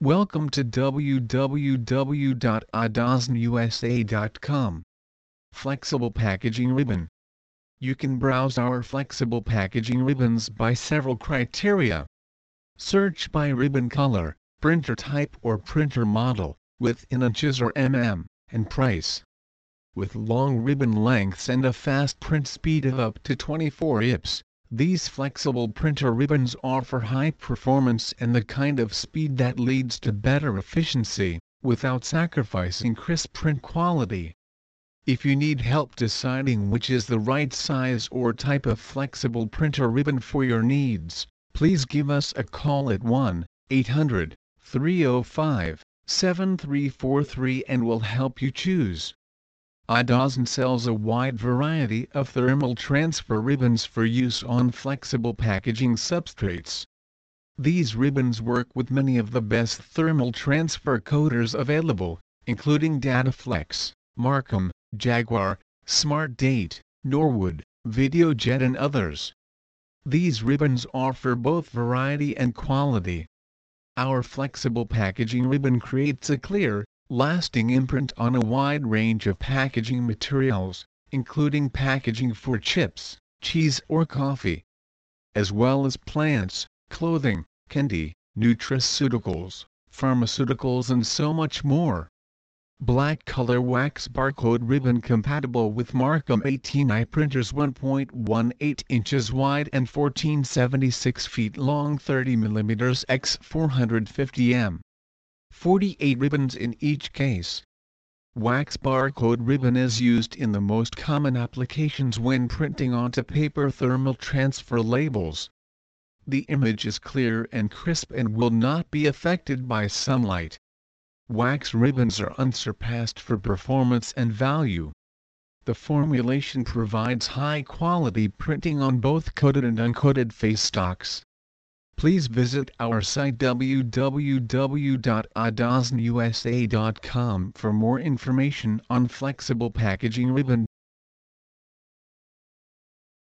Welcome to www.adazonusa.com. Flexible Packaging Ribbon. You can browse our flexible packaging ribbons by several criteria. Search by ribbon color, printer type or printer model, width in inches or mm, and price. With long ribbon lengths and a fast print speed of up to 24 IPS, these flexible printer ribbons offer high performance and the kind of speed that leads to better efficiency, without sacrificing crisp print quality. If you need help deciding which is the right size or type of flexible printer ribbon for your needs, please give us a call at 1-800-305-7343 and we'll help you choose. Adazon sells a wide variety of thermal transfer ribbons for use on flexible packaging substrates. These ribbons work with many of the best thermal transfer coders available, including Dataflex, Markem, Jaguar, Smart Date, Norwood, Videojet and others. These ribbons offer both variety and quality. Our flexible packaging ribbon creates a clear, lasting imprint on a wide range of packaging materials, including packaging for chips, cheese or coffee, as well as plants, clothing, candy, nutraceuticals, pharmaceuticals and so much more. Black color wax barcode ribbon compatible with Markem 18i printers 1.18 inches wide and 1476 feet long 30 mm x 450 m. 48 ribbons in each case. Wax barcode ribbon is used in the most common applications when printing onto paper thermal transfer labels. The image is clear and crisp and will not be affected by sunlight. Wax ribbons are unsurpassed for performance and value. The formulation provides high-quality printing on both coated and uncoated face stocks. Please visit our site www.adazonusa.com for more information on flexible packaging ribbon.